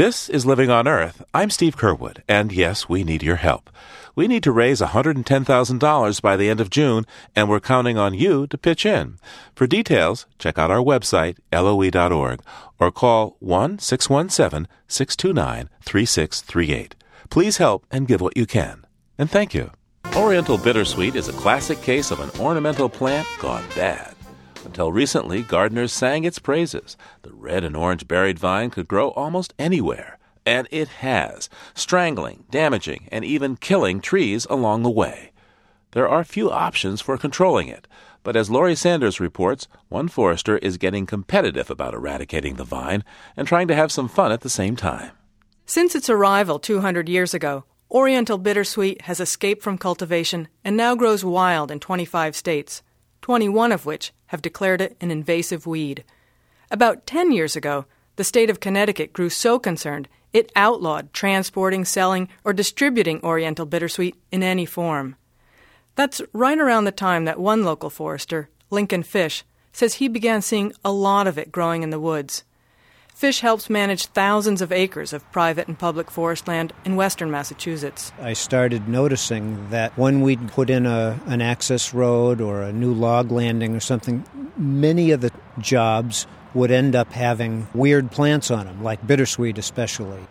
This is Living on Earth. I'm Steve Curwood, and yes, we need your help. We need to raise $110,000 by the end of June, and we're counting on you to pitch in. For details, check out our website, loe.org, or call 1 617 629 3638. Please help and give what you can. And thank you. Oriental bittersweet is a classic case of an ornamental plant gone bad. Until recently, gardeners sang its praises. The red and orange berried vine could grow almost anywhere, and it has, strangling, damaging, and even killing trees along the way. There are few options for controlling it, but as Laurie Sanders reports, one forester is getting competitive about eradicating the vine and trying to have some fun at the same time. Since its arrival 200 years ago, Oriental bittersweet has escaped from cultivation and now grows wild in 25 states, 21 of which have declared it an invasive weed. About 10 years ago, the state of Connecticut grew so concerned it outlawed transporting, selling, or distributing Oriental bittersweet in any form. That's right around the time that one local forester, Lincoln Fish, says he began seeing a lot of it growing in the woods. Fish helps manage thousands of acres of private and public forest land in western Massachusetts. I started noticing that when we'd put in a, an access road or a new log landing or something, many of the jobs would end up having weird plants on them, like bittersweet especially.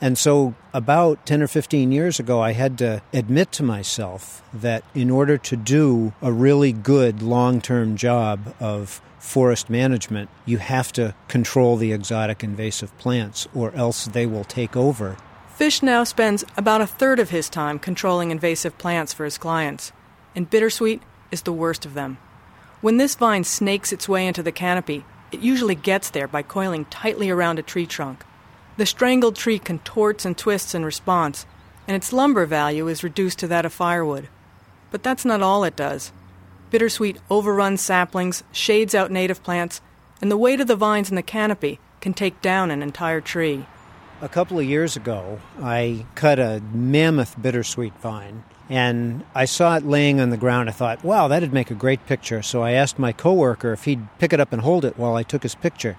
And so, about 10 or 15 years ago, I had to admit to myself that in order to do a really good long term job of forest management, you have to control the exotic invasive plants, or else they will take over. Fish now spends about a third of his time controlling invasive plants for his clients, and bittersweet is the worst of them. When this vine snakes its way into the canopy, it usually gets there by coiling tightly around a tree trunk. The strangled tree contorts and twists in response, and its lumber value is reduced to that of firewood. But that's not all it does. Bittersweet overruns saplings, shades out native plants, and the weight of the vines in the canopy can take down an entire tree. A couple of years ago, I cut a mammoth bittersweet vine, and I saw it laying on the ground. I thought, wow, that'd make a great picture. So I asked my coworker if he'd pick it up and hold it while I took his picture.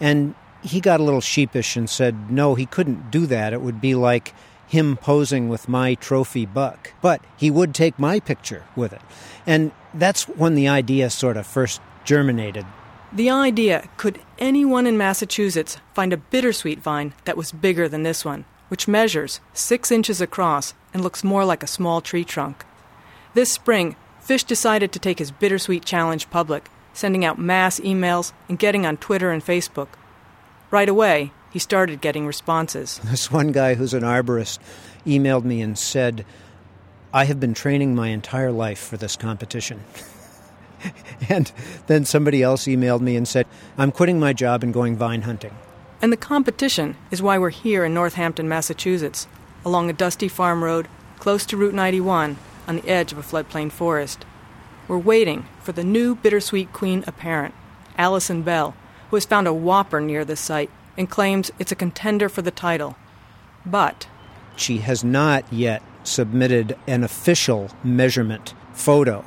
And he got a little sheepish and said, no, he couldn't do that. It would be like him posing with my trophy buck. But he would take my picture with it. And that's when the idea sort of first germinated. The idea could anyone in Massachusetts find a bittersweet vine that was bigger than this one, which measures six inches across and looks more like a small tree trunk. This spring, Fish decided to take his bittersweet challenge public, sending out mass emails and getting on Twitter and Facebook. Right away, he started getting responses. This one guy who's an arborist emailed me and said, I have been training my entire life for this competition. and then somebody else emailed me and said, I'm quitting my job and going vine hunting. And the competition is why we're here in Northampton, Massachusetts, along a dusty farm road close to Route 91 on the edge of a floodplain forest. We're waiting for the new bittersweet queen apparent, Allison Bell, who has found a whopper near this site and claims it's a contender for the title. But she has not yet submitted an official measurement photo.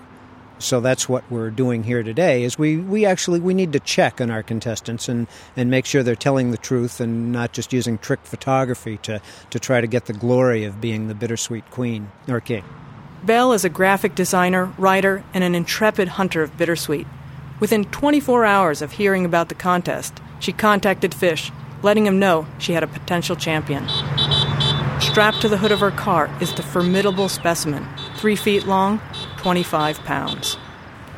So that's what we're doing here today is we, we actually we need to check on our contestants and, and make sure they're telling the truth and not just using trick photography to, to try to get the glory of being the bittersweet queen or king. Bell is a graphic designer, writer, and an intrepid hunter of bittersweet. Within 24 hours of hearing about the contest, she contacted Fish, letting him know she had a potential champion. Strapped to the hood of her car is the formidable specimen, three feet long, 25 pounds.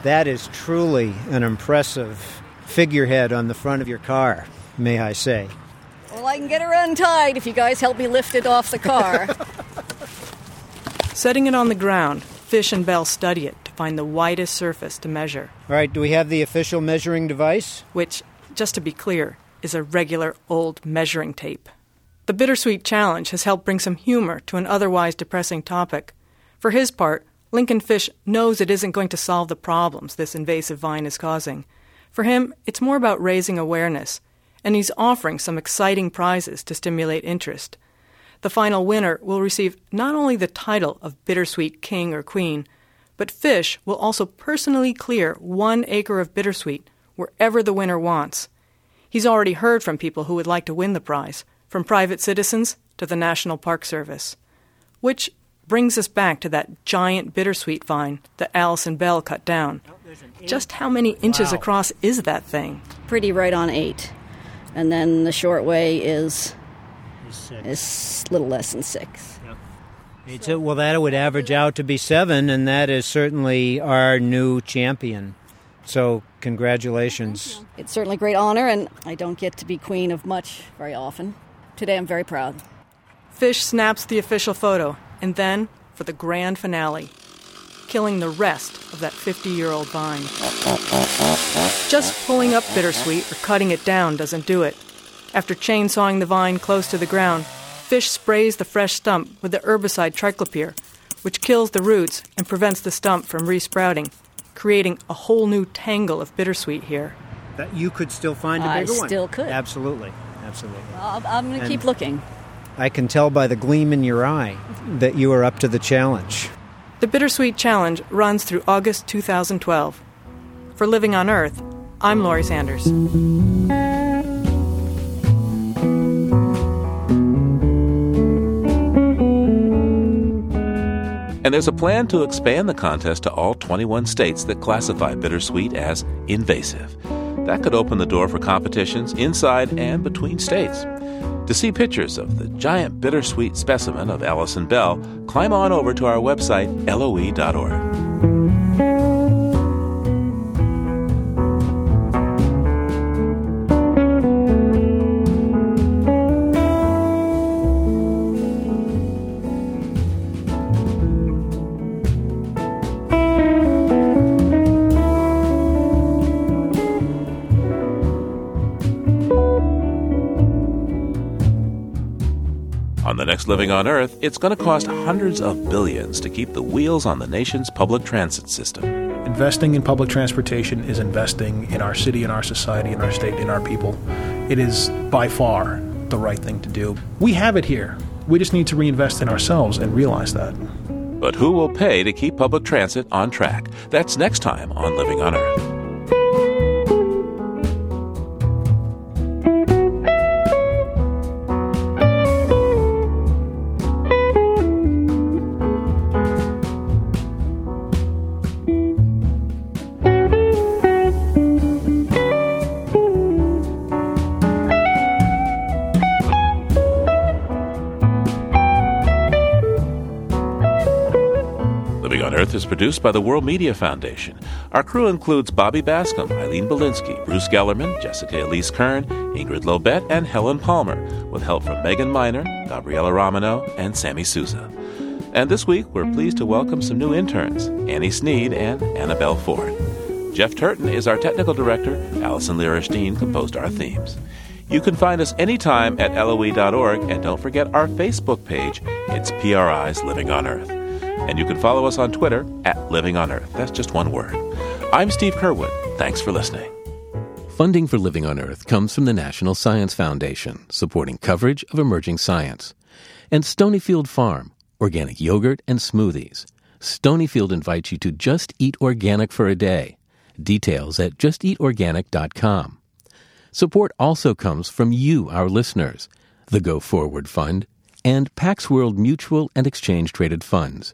That is truly an impressive figurehead on the front of your car, may I say. Well, I can get her untied if you guys help me lift it off the car. Setting it on the ground, Fish and Bell study it find the widest surface to measure. All right, do we have the official measuring device? Which, just to be clear, is a regular old measuring tape. The Bittersweet Challenge has helped bring some humor to an otherwise depressing topic. For his part, Lincoln Fish knows it isn't going to solve the problems this invasive vine is causing. For him, it's more about raising awareness, and he's offering some exciting prizes to stimulate interest. The final winner will receive not only the title of Bittersweet King or Queen, but Fish will also personally clear one acre of bittersweet wherever the winner wants. He's already heard from people who would like to win the prize, from private citizens to the National Park Service. Which brings us back to that giant bittersweet vine that Allison Bell cut down. Just how many inches Wow. across is that thing? Pretty right on eight. And then the short way is is a little less than six. It's a- well, that would average out to be seven, and that is certainly our new champion. So, congratulations. It's certainly a great honor, and I don't get to be queen of much very often. Today I'm very proud. Fish snaps the official photo, and then for the grand finale, killing the rest of that 50 year old vine. Just pulling up bittersweet or cutting it down doesn't do it. After chainsawing the vine close to the ground, Fish sprays the fresh stump with the herbicide triclopyr, which kills the roots and prevents the stump from resprouting, creating a whole new tangle of bittersweet here. That you could still find a I bigger one. still could. Absolutely, absolutely. I'll, I'm going to keep looking. I can tell by the gleam in your eye that you are up to the challenge. The Bittersweet Challenge runs through August 2012. For Living on Earth, I'm Laurie Sanders. And there's a plan to expand the contest to all 21 states that classify bittersweet as invasive. That could open the door for competitions inside and between states. To see pictures of the giant bittersweet specimen of Allison Bell, climb on over to our website, loe.org. On the next Living on Earth, it's going to cost hundreds of billions to keep the wheels on the nation's public transit system. Investing in public transportation is investing in our city, in our society, in our state, in our people. It is by far the right thing to do. We have it here. We just need to reinvest in ourselves and realize that. But who will pay to keep public transit on track? That's next time on Living on Earth. Is produced by the World Media Foundation. Our crew includes Bobby Bascomb, Eileen Bolinsky, Bruce Gellerman, Jessica Elise Kern, Ingrid Lobet, and Helen Palmer, with help from Megan Miner, Gabriella Romano, and Sammy Souza. And this week, we're pleased to welcome some new interns, Annie Sneed and Annabelle Ford. Jeff Turton is our technical director. Allison Lierstein composed our themes. You can find us anytime at loe.org, and don't forget our Facebook page. It's PRI's Living on Earth. And you can follow us on Twitter at Living on Earth. That's just one word. I'm Steve Curwood. Thanks for listening. Funding for Living on Earth comes from the National Science Foundation, supporting coverage of emerging science, and Stonyfield Farm, organic yogurt and smoothies. Stonyfield invites you to just eat organic for a day. Details at justeatorganic.com. Support also comes from you, our listeners, the Go Forward Fund, and Pax World Mutual and Exchange Traded Funds,